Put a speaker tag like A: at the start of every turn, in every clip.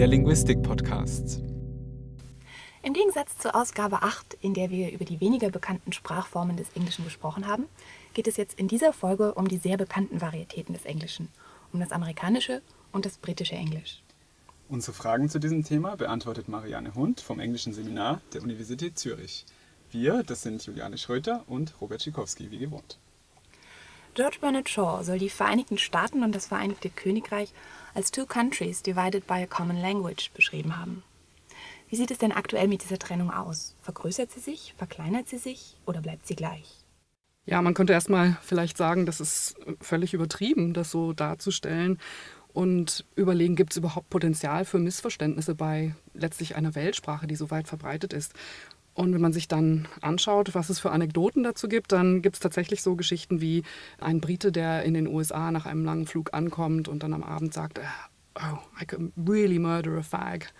A: der Linguistik-Podcast.
B: Im Gegensatz zur Ausgabe 8, in der wir über die weniger bekannten Sprachformen des Englischen gesprochen haben, geht es jetzt in dieser Folge um die sehr bekannten Varietäten des Englischen, um das amerikanische und das britische Englisch.
A: Unsere Fragen zu diesem Thema beantwortet Marianne Hund vom Englischen Seminar der Universität Zürich. Wir, das sind Juliane Schröter und Robert Schikowski, wie gewohnt.
B: George Bernard Shaw soll die Vereinigten Staaten und das Vereinigte Königreich als two countries divided by a common language beschrieben haben. Wie sieht es denn aktuell mit dieser Trennung aus? Vergrößert sie sich, verkleinert sie sich oder bleibt sie gleich?
C: Ja, man könnte erstmal vielleicht sagen, das ist völlig übertrieben, das so darzustellen und überlegen, gibt es überhaupt Potenzial für Missverständnisse bei letztlich einer Weltsprache, die so weit verbreitet ist. Und wenn man sich dann anschaut, was es für Anekdoten dazu gibt, dann gibt es tatsächlich so Geschichten wie ein Brite, der in den USA nach einem langen Flug ankommt und dann am Abend sagt, oh, I could really murder a fag.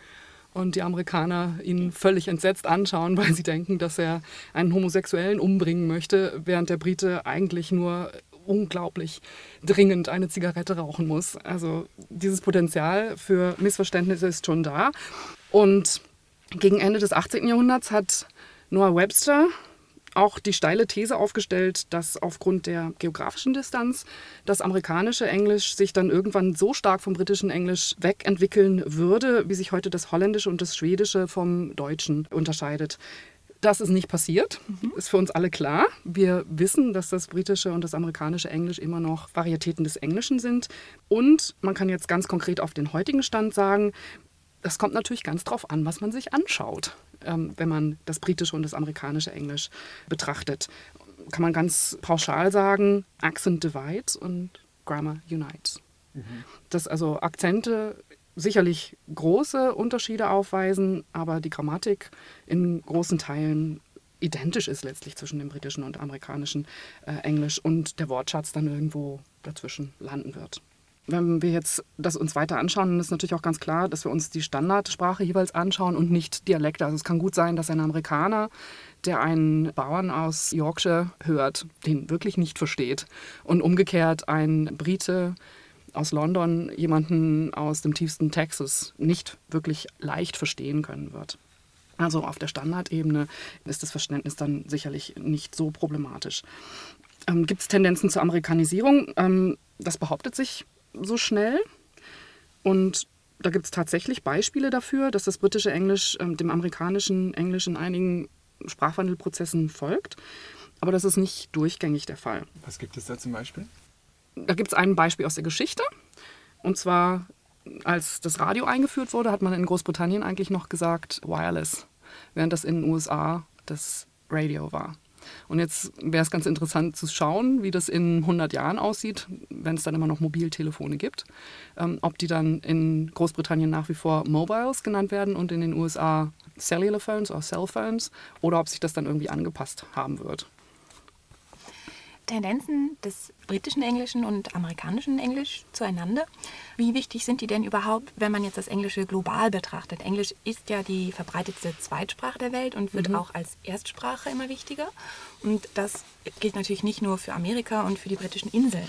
C: Und die Amerikaner ihn völlig entsetzt anschauen, weil sie denken, dass er einen Homosexuellen umbringen möchte, während der Brite eigentlich nur unglaublich dringend eine Zigarette rauchen muss. Also dieses Potenzial für Missverständnisse ist schon da. Und gegen Ende des 18. Jahrhunderts hat Noah Webster auch die steile These aufgestellt, dass aufgrund der geografischen Distanz das amerikanische Englisch sich dann irgendwann so stark vom britischen Englisch wegentwickeln würde, wie sich heute das holländische und das schwedische vom deutschen unterscheidet. Das ist nicht passiert, mhm. ist für uns alle klar. Wir wissen, dass das britische und das amerikanische Englisch immer noch Varietäten des Englischen sind. Und man kann jetzt ganz konkret auf den heutigen Stand sagen, das kommt natürlich ganz drauf an, was man sich anschaut, ähm, wenn man das britische und das amerikanische Englisch betrachtet. Kann man ganz pauschal sagen, Accent divides und Grammar unites. Mhm. Dass also Akzente sicherlich große Unterschiede aufweisen, aber die Grammatik in großen Teilen identisch ist letztlich zwischen dem britischen und amerikanischen äh, Englisch und der Wortschatz dann irgendwo dazwischen landen wird. Wenn wir jetzt das uns weiter anschauen, dann ist natürlich auch ganz klar, dass wir uns die Standardsprache jeweils anschauen und nicht Dialekte. Also es kann gut sein, dass ein Amerikaner, der einen Bauern aus Yorkshire hört, den wirklich nicht versteht. Und umgekehrt ein Brite aus London jemanden aus dem tiefsten Texas nicht wirklich leicht verstehen können wird. Also auf der Standardebene ist das Verständnis dann sicherlich nicht so problematisch. Ähm, Gibt es Tendenzen zur Amerikanisierung? Ähm, das behauptet sich so schnell. Und da gibt es tatsächlich Beispiele dafür, dass das britische Englisch ähm, dem amerikanischen Englisch in einigen Sprachwandelprozessen folgt. Aber das ist nicht durchgängig der Fall.
A: Was gibt es da zum Beispiel?
C: Da gibt es ein Beispiel aus der Geschichte. Und zwar, als das Radio eingeführt wurde, hat man in Großbritannien eigentlich noch gesagt Wireless, während das in den USA das Radio war. Und jetzt wäre es ganz interessant zu schauen, wie das in 100 Jahren aussieht, wenn es dann immer noch Mobiltelefone gibt. Ähm, ob die dann in Großbritannien nach wie vor Mobiles genannt werden und in den USA Cellular Phones oder Cellphones oder ob sich das dann irgendwie angepasst haben wird.
B: Tendenzen des britischen Englischen und amerikanischen Englisch zueinander. Wie wichtig sind die denn überhaupt, wenn man jetzt das Englische global betrachtet? Englisch ist ja die verbreitetste Zweitsprache der Welt und wird mhm. auch als Erstsprache immer wichtiger. Und das gilt natürlich nicht nur für Amerika und für die britischen Inseln.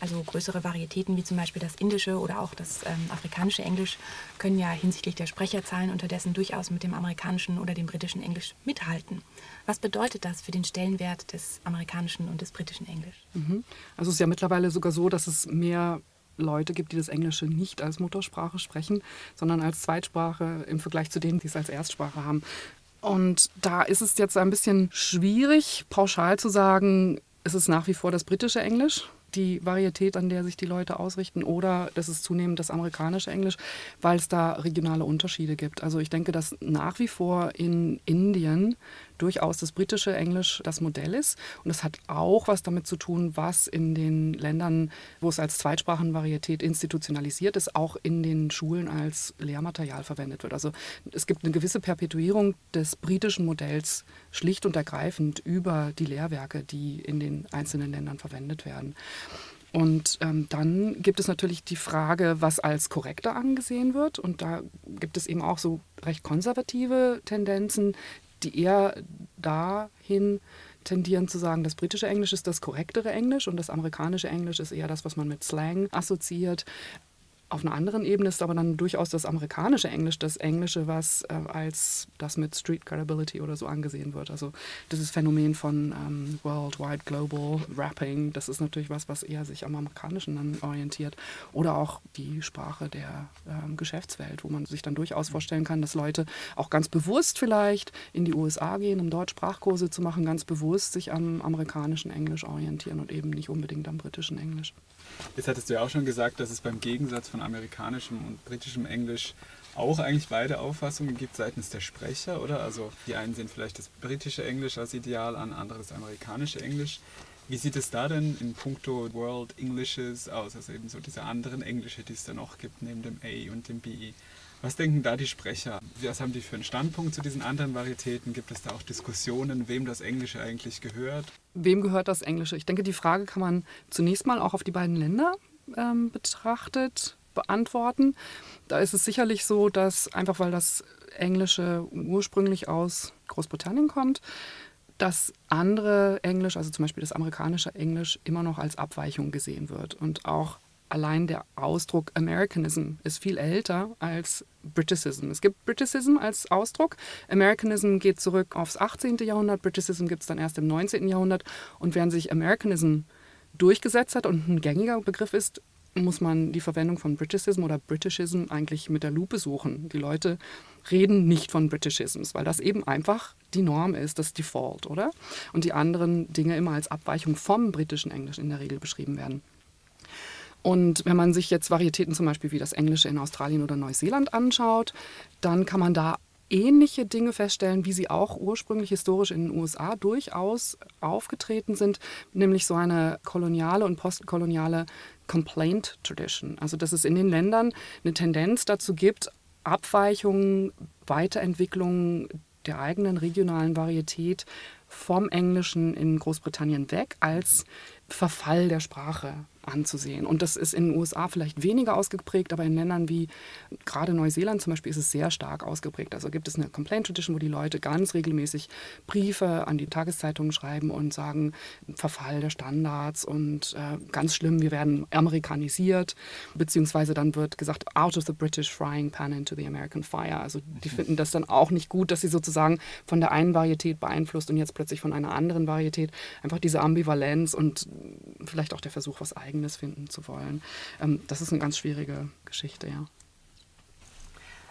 B: Also größere Varietäten wie zum Beispiel das indische oder auch das ähm, afrikanische Englisch können ja hinsichtlich der Sprecherzahlen unterdessen durchaus mit dem amerikanischen oder dem britischen Englisch mithalten. Was bedeutet das für den Stellenwert des amerikanischen und des britischen Englisch?
C: Mhm. Also es ist ja mittlerweile sogar so, dass es mehr Leute gibt, die das Englische nicht als Muttersprache sprechen, sondern als Zweitsprache im Vergleich zu denen, die es als Erstsprache haben. Und da ist es jetzt ein bisschen schwierig, pauschal zu sagen, es ist nach wie vor das britische Englisch die Varietät, an der sich die Leute ausrichten, oder das ist zunehmend das amerikanische Englisch, weil es da regionale Unterschiede gibt. Also ich denke, dass nach wie vor in Indien durchaus das britische Englisch das Modell ist. Und das hat auch was damit zu tun, was in den Ländern, wo es als Zweitsprachenvarietät institutionalisiert ist, auch in den Schulen als Lehrmaterial verwendet wird. Also es gibt eine gewisse Perpetuierung des britischen Modells schlicht und ergreifend über die Lehrwerke, die in den einzelnen Ländern verwendet werden. Und ähm, dann gibt es natürlich die Frage, was als korrekter angesehen wird. Und da gibt es eben auch so recht konservative Tendenzen, die eher dahin tendieren zu sagen, das britische Englisch ist das korrektere Englisch und das amerikanische Englisch ist eher das, was man mit Slang assoziiert. Auf einer anderen Ebene ist aber dann durchaus das amerikanische Englisch das Englische, was äh, als das mit Street Credibility oder so angesehen wird. Also dieses Phänomen von ähm, Worldwide Global Rapping, das ist natürlich was, was eher sich am amerikanischen dann orientiert. Oder auch die Sprache der ähm, Geschäftswelt, wo man sich dann durchaus vorstellen kann, dass Leute auch ganz bewusst vielleicht in die USA gehen, um dort Sprachkurse zu machen, ganz bewusst sich am amerikanischen Englisch orientieren und eben nicht unbedingt am britischen Englisch.
A: Jetzt hattest du ja auch schon gesagt, dass es beim Gegensatz von amerikanischem und britischem Englisch auch eigentlich beide Auffassungen gibt seitens der Sprecher, oder? Also die einen sehen vielleicht das britische Englisch als ideal an, andere das amerikanische Englisch. Wie sieht es da denn in puncto World Englishes aus, also eben so diese anderen Englische, die es da noch gibt, neben dem A und dem BE? Was denken da die Sprecher? Was haben die für einen Standpunkt zu diesen anderen Varietäten? Gibt es da auch Diskussionen, wem das Englische eigentlich gehört?
C: Wem gehört das Englische? Ich denke, die Frage kann man zunächst mal auch auf die beiden Länder ähm, betrachtet beantworten. Da ist es sicherlich so, dass einfach weil das Englische ursprünglich aus Großbritannien kommt, dass andere Englisch, also zum Beispiel das amerikanische Englisch, immer noch als Abweichung gesehen wird und auch allein der Ausdruck Americanism ist viel älter als Briticism. Es gibt Briticism als Ausdruck. Americanism geht zurück aufs 18. Jahrhundert. Briticism gibt es dann erst im 19. Jahrhundert. Und während sich Americanism durchgesetzt hat und ein gängiger Begriff ist, muss man die Verwendung von Briticism oder Britishism eigentlich mit der Lupe suchen. Die Leute reden nicht von Britishisms, weil das eben einfach die Norm ist, das Default, oder? Und die anderen Dinge immer als Abweichung vom britischen Englisch in der Regel beschrieben werden. Und wenn man sich jetzt Varietäten zum Beispiel wie das Englische in Australien oder Neuseeland anschaut, dann kann man da ähnliche Dinge feststellen, wie sie auch ursprünglich historisch in den USA durchaus aufgetreten sind, nämlich so eine koloniale und postkoloniale Complaint Tradition. Also dass es in den Ländern eine Tendenz dazu gibt, Abweichungen, Weiterentwicklungen der eigenen regionalen Varietät vom Englischen in Großbritannien weg als Verfall der Sprache anzusehen. Und das ist in den USA vielleicht weniger ausgeprägt, aber in Ländern wie gerade Neuseeland zum Beispiel ist es sehr stark ausgeprägt. Also gibt es eine Complaint Tradition, wo die Leute ganz regelmäßig Briefe an die Tageszeitungen schreiben und sagen, Verfall der Standards und äh, ganz schlimm, wir werden amerikanisiert, beziehungsweise dann wird gesagt, out of the British frying pan into the American fire. Also die finden das dann auch nicht gut, dass sie sozusagen von der einen Varietät beeinflusst und jetzt plötzlich von einer anderen Varietät. Einfach diese Ambivalenz und vielleicht auch der Versuch, was eigenes finden zu wollen. Ähm, das ist eine ganz schwierige Geschichte, ja.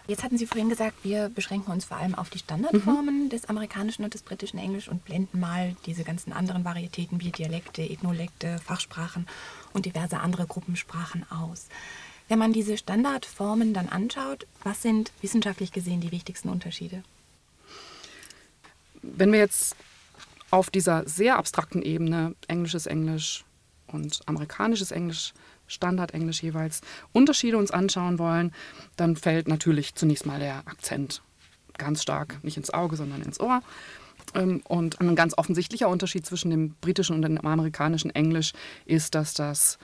B: Jetzt hatten Sie vorhin gesagt, wir beschränken uns vor allem auf die Standardformen mhm. des amerikanischen und des britischen Englisch und blenden mal diese ganzen anderen Varietäten wie Dialekte, Ethnolekte, Fachsprachen und diverse andere Gruppensprachen aus. Wenn man diese Standardformen dann anschaut, was sind wissenschaftlich gesehen die wichtigsten Unterschiede?
C: Wenn wir jetzt auf dieser sehr abstrakten Ebene englisches Englisch, und amerikanisches Englisch, Standardenglisch jeweils, Unterschiede uns anschauen wollen, dann fällt natürlich zunächst mal der Akzent ganz stark nicht ins Auge, sondern ins Ohr. Ähm, und ein ganz offensichtlicher Unterschied zwischen dem britischen und dem amerikanischen Englisch ist, dass das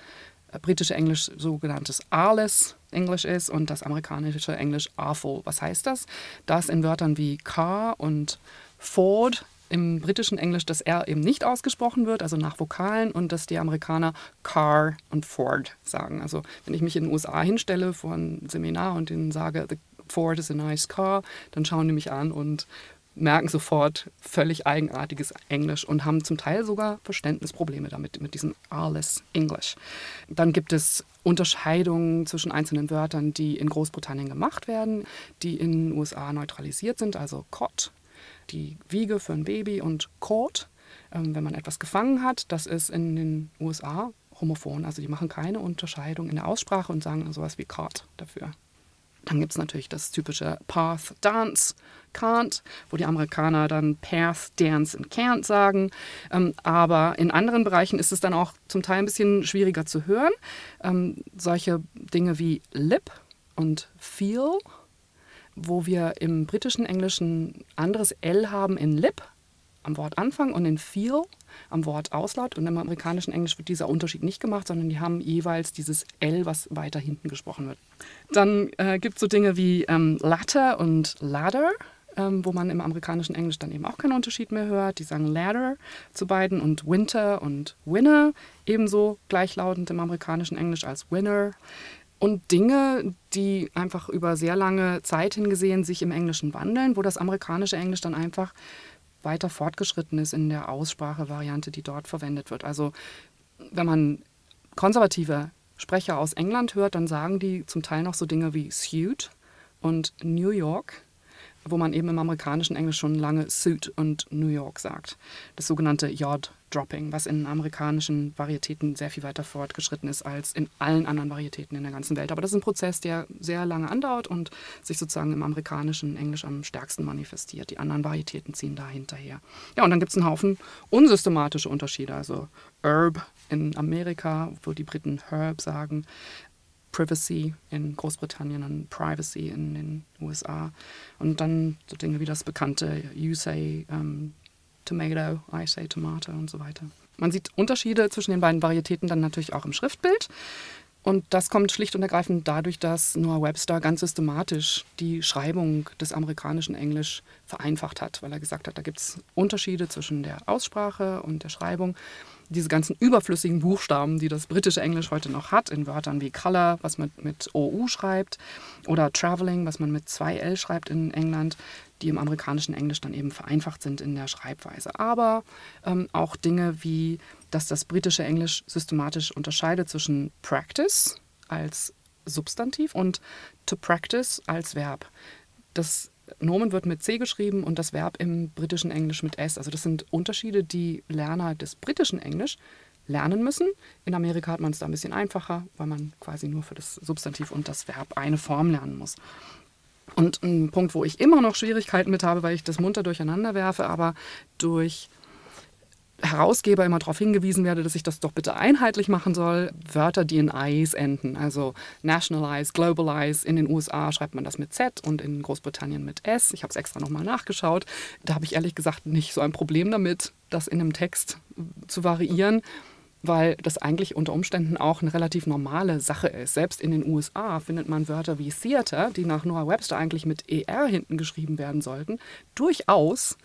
C: britische Englisch sogenanntes Arless Englisch ist und das amerikanische Englisch awful. Was heißt das? Das in Wörtern wie car und Ford im britischen Englisch das R eben nicht ausgesprochen wird, also nach Vokalen, und dass die Amerikaner Car und Ford sagen. Also wenn ich mich in den USA hinstelle vor ein Seminar und ihnen sage, The Ford is a nice car, dann schauen die mich an und merken sofort völlig eigenartiges Englisch und haben zum Teil sogar Verständnisprobleme damit, mit diesem Arless English. Dann gibt es Unterscheidungen zwischen einzelnen Wörtern, die in Großbritannien gemacht werden, die in den USA neutralisiert sind, also cot die Wiege für ein Baby und Court, ähm, wenn man etwas gefangen hat. Das ist in den USA homophon. Also die machen keine Unterscheidung in der Aussprache und sagen sowas wie Caught dafür. Dann gibt es natürlich das typische Path, Dance, Can't, wo die Amerikaner dann Path, Dance und Can't sagen. Ähm, aber in anderen Bereichen ist es dann auch zum Teil ein bisschen schwieriger zu hören. Ähm, solche Dinge wie Lip und Feel wo wir im britischen Englischen anderes L haben in Lip am Wortanfang und in Feel am Wort Auslaut. Und im amerikanischen Englisch wird dieser Unterschied nicht gemacht, sondern die haben jeweils dieses L, was weiter hinten gesprochen wird. Dann äh, gibt es so Dinge wie ähm, Latter und Ladder. Ähm, wo man im amerikanischen Englisch dann eben auch keinen Unterschied mehr hört. Die sagen Ladder zu beiden und Winter und Winner ebenso gleichlautend im amerikanischen Englisch als Winner. Und Dinge, die einfach über sehr lange Zeit hingesehen sich im Englischen wandeln, wo das amerikanische Englisch dann einfach weiter fortgeschritten ist in der Aussprachevariante, die dort verwendet wird. Also wenn man konservative Sprecher aus England hört, dann sagen die zum Teil noch so Dinge wie suit und New York wo man eben im amerikanischen Englisch schon lange Suit und New York sagt. Das sogenannte Yard-Dropping, was in amerikanischen Varietäten sehr viel weiter fortgeschritten ist als in allen anderen Varietäten in der ganzen Welt. Aber das ist ein Prozess, der sehr lange andauert und sich sozusagen im amerikanischen Englisch am stärksten manifestiert. Die anderen Varietäten ziehen da hinterher. Ja, und dann gibt es einen Haufen unsystematische Unterschiede. Also Herb in Amerika, wo die Briten Herb sagen, Privacy in Großbritannien und Privacy in den USA. Und dann so Dinge wie das bekannte You say um, Tomato, I say Tomato und so weiter. Man sieht Unterschiede zwischen den beiden Varietäten dann natürlich auch im Schriftbild. Und das kommt schlicht und ergreifend dadurch, dass Noah Webster ganz systematisch die Schreibung des amerikanischen Englisch vereinfacht hat, weil er gesagt hat, da gibt es Unterschiede zwischen der Aussprache und der Schreibung diese ganzen überflüssigen Buchstaben, die das britische Englisch heute noch hat, in Wörtern wie Color, was man mit OU schreibt, oder Traveling, was man mit 2L schreibt in England, die im amerikanischen Englisch dann eben vereinfacht sind in der Schreibweise. Aber ähm, auch Dinge wie, dass das britische Englisch systematisch unterscheidet zwischen Practice als Substantiv und to practice als Verb. Das Nomen wird mit C geschrieben und das Verb im britischen Englisch mit S. Also das sind Unterschiede, die Lerner des britischen Englisch lernen müssen. In Amerika hat man es da ein bisschen einfacher, weil man quasi nur für das Substantiv und das Verb eine Form lernen muss. Und ein Punkt, wo ich immer noch Schwierigkeiten mit habe, weil ich das munter durcheinander werfe, aber durch Herausgeber immer darauf hingewiesen werde, dass ich das doch bitte einheitlich machen soll, Wörter, die in Eyes enden. Also nationalize, globalize. In den USA schreibt man das mit Z und in Großbritannien mit S. Ich habe es extra nochmal nachgeschaut. Da habe ich ehrlich gesagt nicht so ein Problem damit, das in einem Text zu variieren weil das eigentlich unter Umständen auch eine relativ normale Sache ist. Selbst in den USA findet man Wörter wie Theater, die nach Noah Webster eigentlich mit ER hinten geschrieben werden sollten, durchaus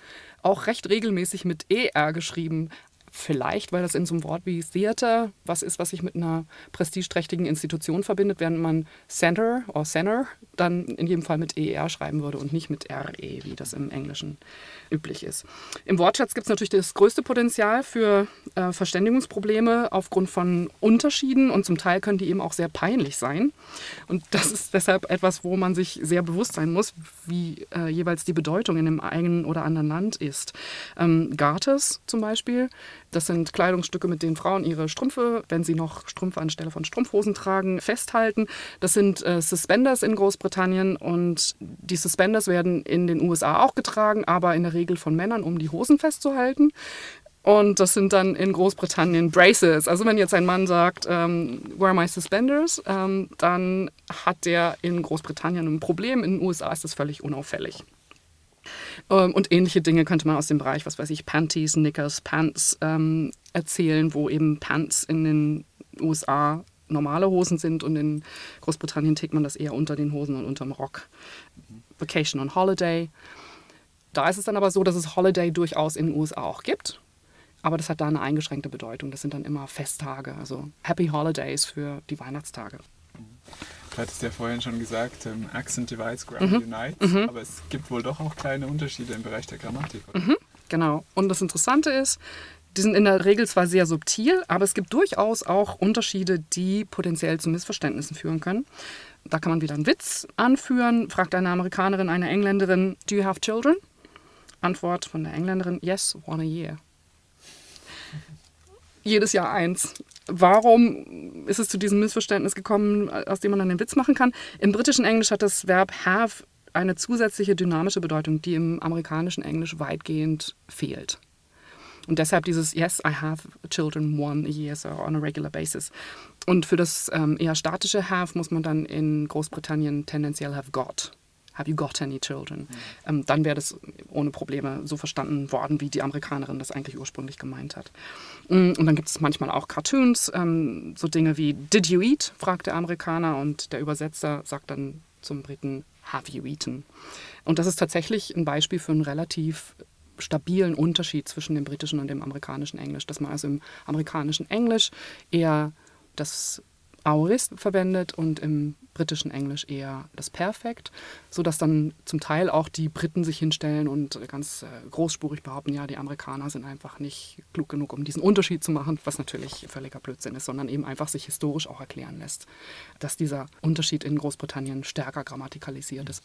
C: auch recht regelmäßig mit ER geschrieben. Vielleicht, weil das in so einem Wort wie Theater was ist, was sich mit einer prestigeträchtigen Institution verbindet, während man Center oder Center dann in jedem Fall mit ER schreiben würde und nicht mit RE, wie das im Englischen üblich ist. Im Wortschatz gibt es natürlich das größte Potenzial für äh, Verständigungsprobleme aufgrund von Unterschieden und zum Teil können die eben auch sehr peinlich sein. Und das ist deshalb etwas, wo man sich sehr bewusst sein muss, wie äh, jeweils die Bedeutung in dem einen oder anderen Land ist. Ähm, Garters zum Beispiel, das sind Kleidungsstücke, mit denen Frauen ihre Strümpfe, wenn sie noch Strümpfe anstelle von Strumpfhosen tragen, festhalten. Das sind äh, Suspenders in Großbritannien und die Suspenders werden in den USA auch getragen, aber in der Regel von Männern, um die Hosen festzuhalten. Und das sind dann in Großbritannien Braces. Also wenn jetzt ein Mann sagt, ähm, where are my suspenders, ähm, dann hat der in Großbritannien ein Problem. In den USA ist das völlig unauffällig. Ähm, und ähnliche Dinge könnte man aus dem Bereich, was weiß ich, Panties, Knickers, Pants ähm, erzählen, wo eben Pants in den USA normale Hosen sind und in Großbritannien trägt man das eher unter den Hosen und unterm Rock. Vacation on Holiday. Da ist es dann aber so, dass es Holiday durchaus in den USA auch gibt. Aber das hat da eine eingeschränkte Bedeutung. Das sind dann immer Festtage, also Happy Holidays für die Weihnachtstage.
A: Du hattest ja vorhin schon gesagt, ähm, Accent divides, Grammar mhm. unites. Mhm. Aber es gibt wohl doch auch kleine Unterschiede im Bereich der Grammatik.
C: Mhm. Genau. Und das Interessante ist, die sind in der Regel zwar sehr subtil, aber es gibt durchaus auch Unterschiede, die potenziell zu Missverständnissen führen können. Da kann man wieder einen Witz anführen. Fragt eine Amerikanerin eine Engländerin, Do you have children? Antwort von der Engländerin, Yes, one a year. Jedes Jahr eins. Warum ist es zu diesem Missverständnis gekommen, aus dem man dann den Witz machen kann? Im britischen Englisch hat das Verb have eine zusätzliche dynamische Bedeutung, die im amerikanischen Englisch weitgehend fehlt. Und deshalb dieses Yes, I have children one a year, so on a regular basis. Und für das ähm, eher statische have muss man dann in Großbritannien tendenziell have got. Have you got any children? Ähm, dann wäre das ohne Probleme so verstanden worden, wie die Amerikanerin das eigentlich ursprünglich gemeint hat. Mm, und dann gibt es manchmal auch Cartoons, ähm, so Dinge wie Did you eat? fragt der Amerikaner und der Übersetzer sagt dann zum Briten Have you eaten? Und das ist tatsächlich ein Beispiel für einen relativ stabilen Unterschied zwischen dem britischen und dem amerikanischen Englisch, dass man also im amerikanischen Englisch eher das Aorist verwendet und im britischen Englisch eher das Perfekt, sodass dann zum Teil auch die Briten sich hinstellen und ganz äh, großspurig behaupten, ja, die Amerikaner sind einfach nicht klug genug, um diesen Unterschied zu machen, was natürlich völliger Blödsinn ist, sondern eben einfach sich historisch auch erklären lässt, dass dieser Unterschied in Großbritannien stärker grammatikalisiert ist.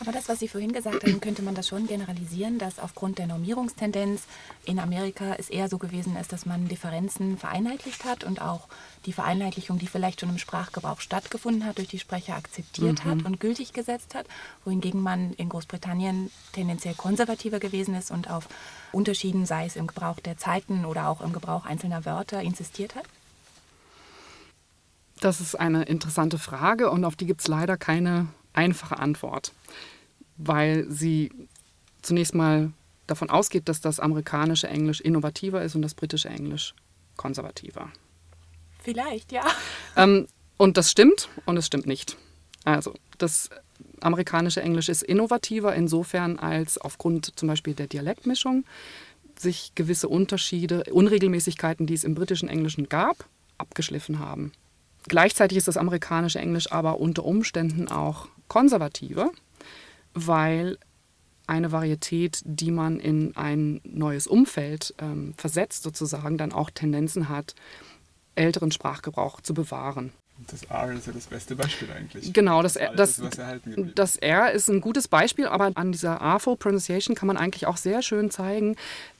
B: Aber das, was Sie vorhin gesagt haben, könnte man das schon generalisieren, dass aufgrund der Normierungstendenz in Amerika es eher so gewesen ist, dass man Differenzen vereinheitlicht hat und auch die Vereinheitlichung, die vielleicht schon im Sprachgebrauch stattgefunden hat, durch die Sprecher akzeptiert mhm. hat und gültig gesetzt hat, wohingegen man in Großbritannien tendenziell konservativer gewesen ist und auf Unterschieden, sei es im Gebrauch der Zeiten oder auch im Gebrauch einzelner Wörter, insistiert hat?
C: Das ist eine interessante Frage und auf die gibt es leider keine einfache Antwort, weil sie zunächst mal davon ausgeht, dass das amerikanische Englisch innovativer ist und das britische Englisch konservativer.
B: Vielleicht, ja.
C: Ähm, und das stimmt und es stimmt nicht. Also, das amerikanische Englisch ist innovativer insofern, als aufgrund zum Beispiel der Dialektmischung sich gewisse Unterschiede, Unregelmäßigkeiten, die es im britischen Englischen gab, abgeschliffen haben. Gleichzeitig ist das amerikanische Englisch aber unter Umständen auch konservativer, weil eine Varietät, die man in ein neues Umfeld ähm, versetzt, sozusagen, dann auch Tendenzen hat, älteren Sprachgebrauch zu bewahren.
A: Das R ist ja das beste Beispiel eigentlich.
C: Genau, das, R, das, das R ist ein gutes Beispiel, aber an dieser R-Full Pronunciation kann man eigentlich auch sehr schön zeigen,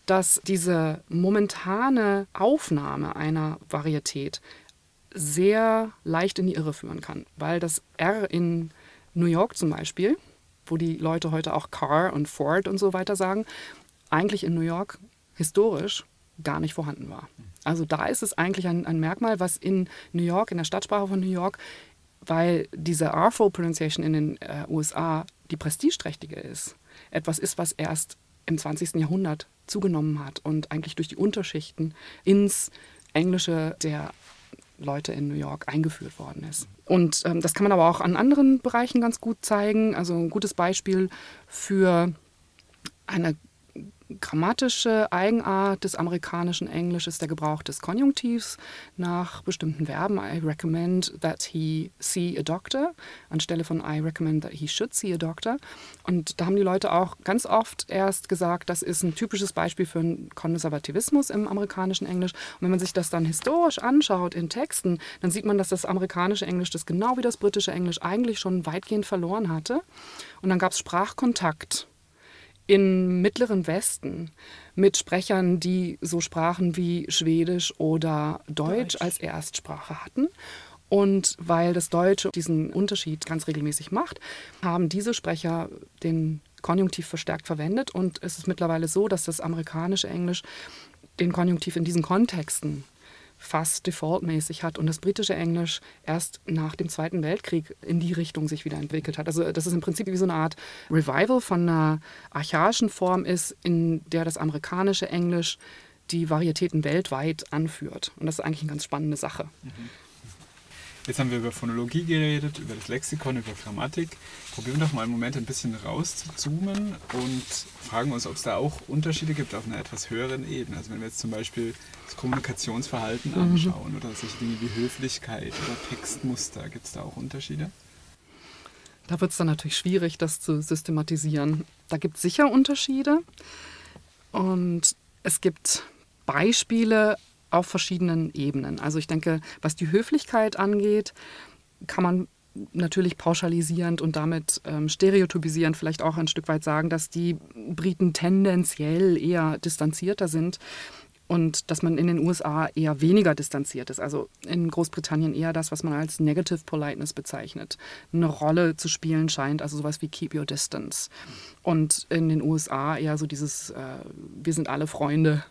C: dass diese momentane Aufnahme einer Varietät sehr leicht in die Irre führen kann, weil das R in New York zum Beispiel, wo die Leute heute auch Car und Ford und so weiter sagen, eigentlich in New York historisch gar nicht vorhanden war. Also da ist es eigentlich ein, ein Merkmal, was in New York, in der Stadtsprache von New York, weil diese R-Full Pronunciation in den äh, USA die prestigeträchtige ist, etwas ist, was erst im 20. Jahrhundert zugenommen hat und eigentlich durch die Unterschichten ins Englische der Leute in New York eingeführt worden ist. Und ähm, das kann man aber auch an anderen Bereichen ganz gut zeigen. Also ein gutes Beispiel für eine grammatische Eigenart des amerikanischen Englisch ist der Gebrauch des Konjunktivs nach bestimmten Verben. I recommend that he see a doctor anstelle von I recommend that he should see a doctor. Und da haben die Leute auch ganz oft erst gesagt, das ist ein typisches Beispiel für einen Konservativismus im amerikanischen Englisch. Und wenn man sich das dann historisch anschaut in Texten, dann sieht man, dass das amerikanische Englisch das genau wie das britische Englisch eigentlich schon weitgehend verloren hatte. Und dann gab es Sprachkontakt im mittleren Westen mit Sprechern, die so Sprachen wie Schwedisch oder Deutsch, Deutsch, als Erstsprache hatten. Und weil das Deutsche diesen Unterschied ganz regelmäßig macht, haben diese Sprecher den Konjunktiv verstärkt verwendet. Und es ist mittlerweile so, dass das amerikanische Englisch den Konjunktiv in diesen Kontexten fast defaultmäßig hat und das britische Englisch erst nach dem Zweiten Weltkrieg in die Richtung sich wieder entwickelt hat. Also das ist im Prinzip wie so eine Art Revival von einer archaischen Form ist, in der das amerikanische Englisch die Varietäten weltweit anführt. Und das ist eigentlich eine ganz spannende Sache. Mhm.
A: Jetzt haben wir über Phonologie geredet, über das Lexikon, über Grammatik. Probieren wir doch mal einen Moment ein bisschen raus zu zoomen und fragen uns, ob es da auch Unterschiede gibt auf einer etwas höheren Ebene. Also wenn wir jetzt zum Beispiel das Kommunikationsverhalten mhm. anschauen oder solche Dinge wie Höflichkeit oder Textmuster, gibt es da auch Unterschiede?
C: Da wird es dann natürlich schwierig, das zu systematisieren. Da gibt es sicher Unterschiede und es gibt Beispiele auf verschiedenen Ebenen. Also ich denke, was die Höflichkeit angeht, kann man natürlich pauschalisierend und damit ähm, stereotypisierend vielleicht auch ein Stück weit sagen, dass die Briten tendenziell eher distanzierter sind und dass man in den USA eher weniger distanziert ist. Also in Großbritannien eher das, was man als Negative Politeness bezeichnet, eine Rolle zu spielen scheint, also sowas wie Keep Your Distance. Und in den USA eher so dieses, äh, wir sind alle Freunde,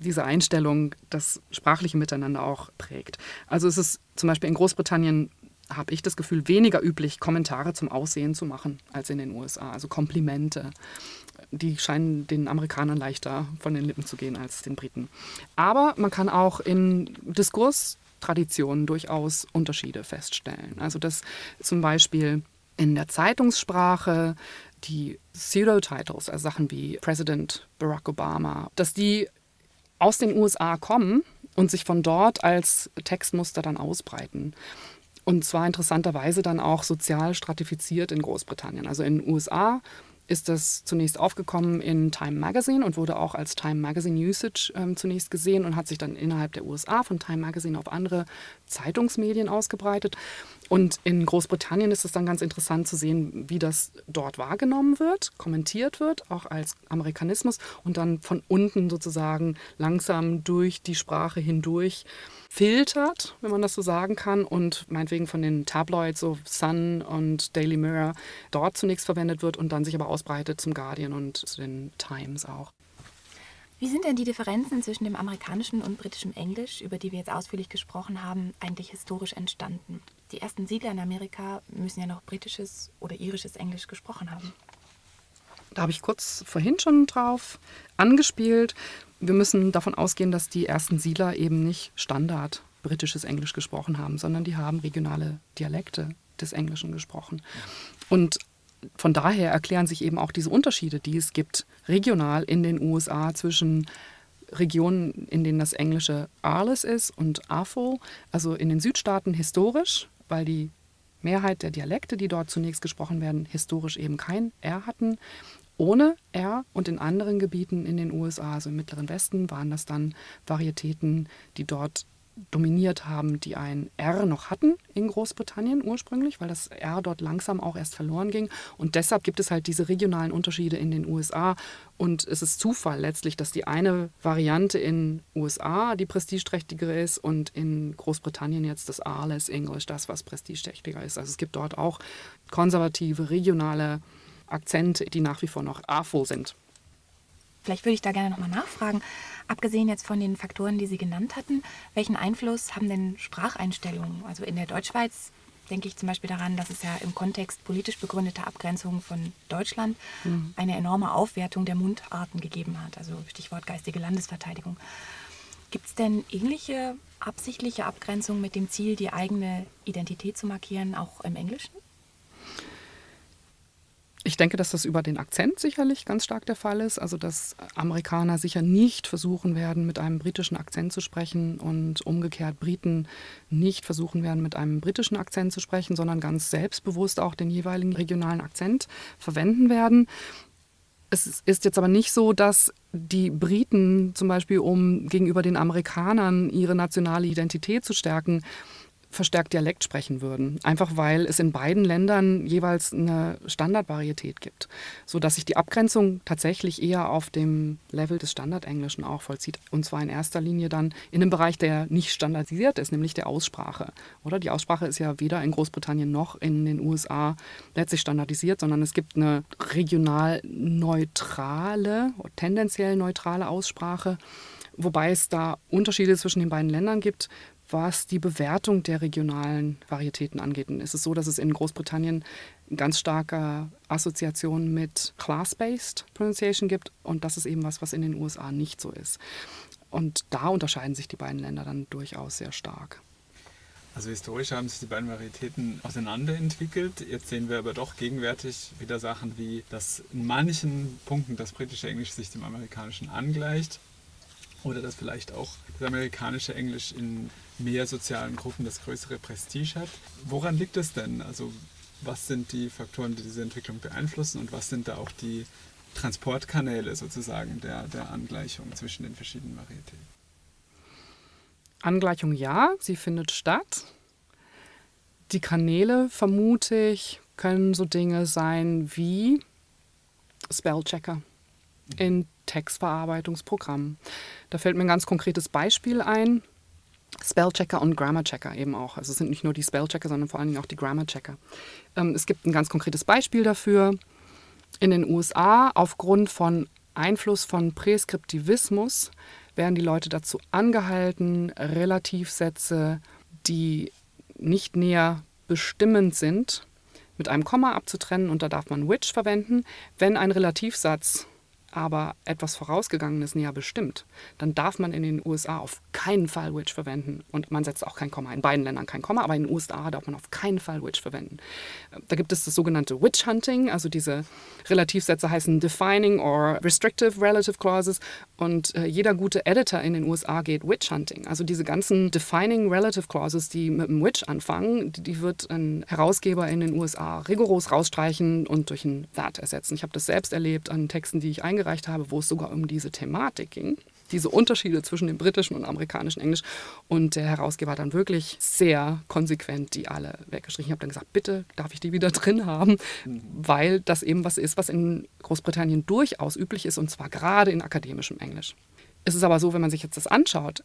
C: diese Einstellung das sprachliche Miteinander auch prägt. Also es ist zum Beispiel in Großbritannien habe ich das Gefühl, weniger üblich, Kommentare zum Aussehen zu machen als in den USA. Also Komplimente. Die scheinen den Amerikanern leichter von den Lippen zu gehen als den Briten. Aber man kann auch in Diskurstraditionen durchaus Unterschiede feststellen. Also dass zum Beispiel in der Zeitungssprache die Pseudo-Titles, also Sachen wie President Barack Obama, dass die aus den USA kommen und sich von dort als Textmuster dann ausbreiten. Und zwar interessanterweise dann auch sozial stratifiziert in Großbritannien. Also in den USA ist das zunächst aufgekommen in Time Magazine und wurde auch als Time Magazine Usage ähm, zunächst gesehen und hat sich dann innerhalb der USA von Time Magazine auf andere Zeitungsmedien ausgebreitet. Und in Großbritannien ist es dann ganz interessant zu sehen, wie das dort wahrgenommen wird, kommentiert wird, auch als Amerikanismus und dann von unten sozusagen langsam durch die Sprache hindurch filtert, wenn man das so sagen kann, und meinetwegen von den Tabloids, so Sun und Daily Mirror, dort zunächst verwendet wird und dann sich aber ausbreitet zum Guardian und zu den Times auch.
B: Wie sind denn die Differenzen zwischen dem amerikanischen und britischen Englisch, über die wir jetzt ausführlich gesprochen haben, eigentlich historisch entstanden? Die ersten Siedler in Amerika müssen ja noch britisches oder irisches Englisch gesprochen haben.
C: Da habe ich kurz vorhin schon drauf angespielt. Wir müssen davon ausgehen, dass die ersten Siedler eben nicht Standard britisches Englisch gesprochen haben, sondern die haben regionale Dialekte des Englischen gesprochen. Und von daher erklären sich eben auch diese Unterschiede, die es gibt regional in den USA zwischen Regionen, in denen das Englische Arles ist und AFO, also in den Südstaaten historisch, weil die Mehrheit der Dialekte, die dort zunächst gesprochen werden, historisch eben kein R hatten. Ohne R und in anderen Gebieten in den USA, also im Mittleren Westen, waren das dann Varietäten, die dort dominiert haben, die ein R noch hatten in Großbritannien ursprünglich, weil das R dort langsam auch erst verloren ging. Und deshalb gibt es halt diese regionalen Unterschiede in den USA. Und es ist Zufall letztlich, dass die eine Variante in USA die prestigeträchtigere ist und in Großbritannien jetzt das Arles English, das, was prestigeträchtiger ist. Also es gibt dort auch konservative, regionale Akzente, die nach wie vor noch AFO sind.
B: Vielleicht würde ich da gerne nochmal nachfragen. Abgesehen jetzt von den Faktoren, die Sie genannt hatten, welchen Einfluss haben denn Spracheinstellungen? Also in der Deutschschweiz denke ich zum Beispiel daran, dass es ja im Kontext politisch begründeter Abgrenzung von Deutschland mhm. eine enorme Aufwertung der Mundarten gegeben hat. Also Stichwort geistige Landesverteidigung. Gibt es denn ähnliche absichtliche Abgrenzungen mit dem Ziel, die eigene Identität zu markieren, auch im Englischen?
C: Ich denke, dass das über den Akzent sicherlich ganz stark der Fall ist. Also, dass Amerikaner sicher nicht versuchen werden, mit einem britischen Akzent zu sprechen und umgekehrt Briten nicht versuchen werden, mit einem britischen Akzent zu sprechen, sondern ganz selbstbewusst auch den jeweiligen regionalen Akzent verwenden werden. Es ist jetzt aber nicht so, dass die Briten zum Beispiel, um gegenüber den Amerikanern ihre nationale Identität zu stärken, verstärkt Dialekt sprechen würden. Einfach weil es in beiden Ländern jeweils eine Standardvarietät gibt. Sodass sich die Abgrenzung tatsächlich eher auf dem Level des Standardenglischen auch vollzieht. Und zwar in erster Linie dann in einem Bereich, der nicht standardisiert ist, nämlich der Aussprache. Oder die Aussprache ist ja weder in Großbritannien noch in den USA letztlich standardisiert, sondern es gibt eine regional neutrale, tendenziell neutrale Aussprache wobei es da Unterschiede zwischen den beiden Ländern gibt, was die Bewertung der regionalen Varietäten angeht. Und es ist so, dass es in Großbritannien ganz starke Assoziationen mit Class-Based Pronunciation gibt und das ist eben was, was in den USA nicht so ist. Und da unterscheiden sich die beiden Länder dann durchaus sehr stark.
A: Also historisch haben sich die beiden Varietäten auseinanderentwickelt. Jetzt sehen wir aber doch gegenwärtig wieder Sachen wie, dass in manchen Punkten das britische Englisch sich dem amerikanischen angleicht oder dass vielleicht auch das amerikanische Englisch in mehr sozialen Gruppen das größere Prestige hat. Woran liegt es denn? Also was sind die Faktoren, die diese Entwicklung beeinflussen und was sind da auch die Transportkanäle sozusagen der, der Angleichung zwischen den verschiedenen Varietäten?
C: Angleichung ja, sie findet statt. Die Kanäle, vermute ich, können so Dinge sein wie Spellchecker in Textverarbeitungsprogrammen. Da fällt mir ein ganz konkretes Beispiel ein. Spellchecker und Grammarchecker eben auch. Also es sind nicht nur die Spellchecker, sondern vor allen Dingen auch die Grammarchecker. Ähm, es gibt ein ganz konkretes Beispiel dafür. In den USA, aufgrund von Einfluss von Präskriptivismus, werden die Leute dazu angehalten, Relativsätze, die nicht näher bestimmend sind, mit einem Komma abzutrennen und da darf man which verwenden. Wenn ein Relativsatz aber etwas Vorausgegangenes näher bestimmt, dann darf man in den USA auf keinen Fall which verwenden. Und man setzt auch kein Komma. In beiden Ländern kein Komma, aber in den USA darf man auf keinen Fall which verwenden. Da gibt es das sogenannte Witch Hunting, also diese Relativsätze heißen Defining or Restrictive Relative Clauses. Und äh, jeder gute Editor in den USA geht Witch Hunting. Also diese ganzen Defining Relative Clauses, die mit dem Witch anfangen, die, die wird ein Herausgeber in den USA rigoros rausstreichen und durch ein That ersetzen. Ich habe das selbst erlebt an Texten, die ich eingereicht eingereicht habe, wo es sogar um diese Thematik ging, diese Unterschiede zwischen dem britischen und amerikanischen Englisch. Und der Herausgeber hat dann wirklich sehr konsequent die alle weggestrichen. Ich habe dann gesagt, bitte darf ich die wieder drin haben, weil das eben was ist, was in Großbritannien durchaus üblich ist und zwar gerade in akademischem Englisch. Es ist aber so, wenn man sich jetzt das anschaut,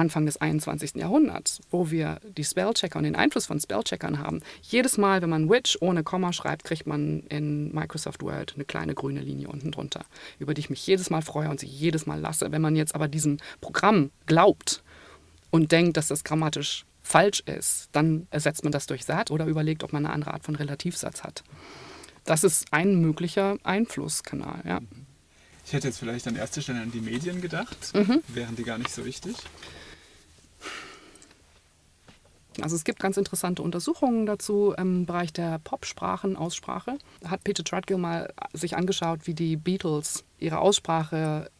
C: Anfang des 21. Jahrhunderts, wo wir die Spellchecker und den Einfluss von Spellcheckern haben. Jedes Mal, wenn man Witch ohne Komma schreibt, kriegt man in Microsoft Word eine kleine grüne Linie unten drunter, über die ich mich jedes Mal freue und sie jedes Mal lasse. Wenn man jetzt aber diesem Programm glaubt und denkt, dass das grammatisch falsch ist, dann ersetzt man das durch Sat oder überlegt, ob man eine andere Art von Relativsatz hat. Das ist ein möglicher Einflusskanal. Ja.
A: Ich hätte jetzt vielleicht an erster Stelle an die Medien gedacht. Mhm. Wären die gar nicht so wichtig?
C: Also es gibt ganz interessante Untersuchungen dazu im Bereich der Popsprachenaussprache. Da hat Peter Trudgill mal sich angeschaut, wie die Beatles ihre Aussprache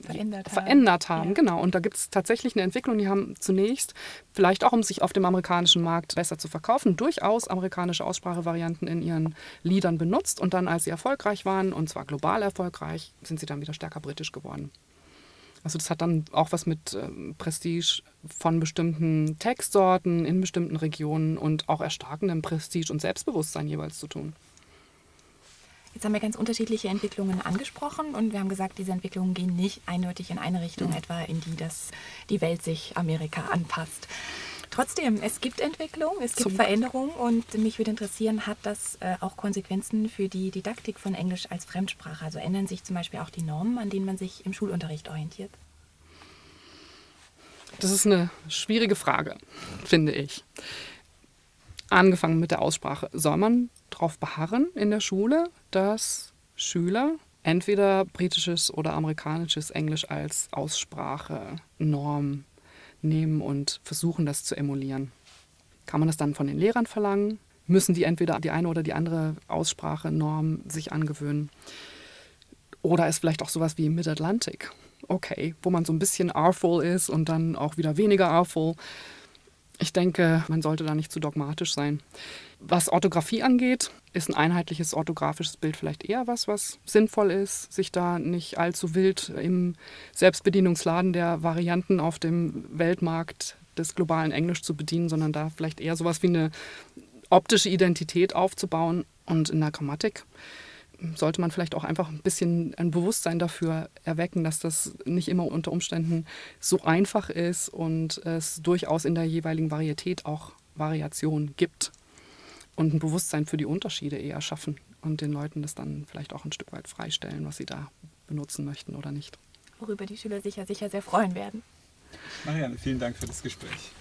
B: verändert haben.
C: Verändert haben. Ja. Genau. Und da gibt es tatsächlich eine Entwicklung. Die haben zunächst, vielleicht auch um sich auf dem amerikanischen Markt besser zu verkaufen, durchaus amerikanische Aussprachevarianten in ihren Liedern benutzt. Und dann, als sie erfolgreich waren, und zwar global erfolgreich, sind sie dann wieder stärker britisch geworden. Also das hat dann auch was mit ähm, Prestige von bestimmten Textsorten in bestimmten Regionen und auch erstarkendem Prestige und Selbstbewusstsein jeweils zu tun.
B: Jetzt haben wir ganz unterschiedliche Entwicklungen angesprochen und wir haben gesagt, diese Entwicklungen gehen nicht eindeutig in eine Richtung, mhm. etwa in die das die Welt sich Amerika anpasst. Trotzdem, es gibt Entwicklung, es gibt Zum Veränderungen und mich würde interessieren, hat das äh, auch Konsequenzen für die Didaktik von Englisch als Fremdsprache? Also ändern sich zum Beispiel auch die Normen, an denen man sich im Schulunterricht orientiert?
C: Das ist eine schwierige Frage, finde ich. Angefangen mit der Aussprache. Soll man darauf beharren in der Schule, dass Schüler entweder britisches oder amerikanisches Englisch als Aussprache-Norm nehmen und versuchen, das zu emulieren. Kann man das dann von den Lehrern verlangen? Müssen die entweder die eine oder die andere Aussprachenorm sich angewöhnen? Oder ist vielleicht auch sowas wie Mid-Atlantic okay, wo man so ein bisschen artful ist und dann auch wieder weniger artful. Ich denke, man sollte da nicht zu dogmatisch sein. Was Orthographie angeht, ist ein einheitliches orthografisches Bild vielleicht eher was, was sinnvoll ist, sich da nicht allzu wild im Selbstbedienungsladen der Varianten auf dem Weltmarkt des globalen Englisch zu bedienen, sondern da vielleicht eher sowas wie eine optische Identität aufzubauen und in der Grammatik sollte man vielleicht auch einfach ein bisschen ein Bewusstsein dafür erwecken, dass das nicht immer unter Umständen so einfach ist und es durchaus in der jeweiligen Varietät auch Variationen gibt und ein Bewusstsein für die Unterschiede eher schaffen und den Leuten das dann vielleicht auch ein Stück weit freistellen, was sie da benutzen möchten oder nicht.
B: Worüber die Schüler sicher sicher sehr freuen werden.
A: Marianne, vielen Dank für das Gespräch.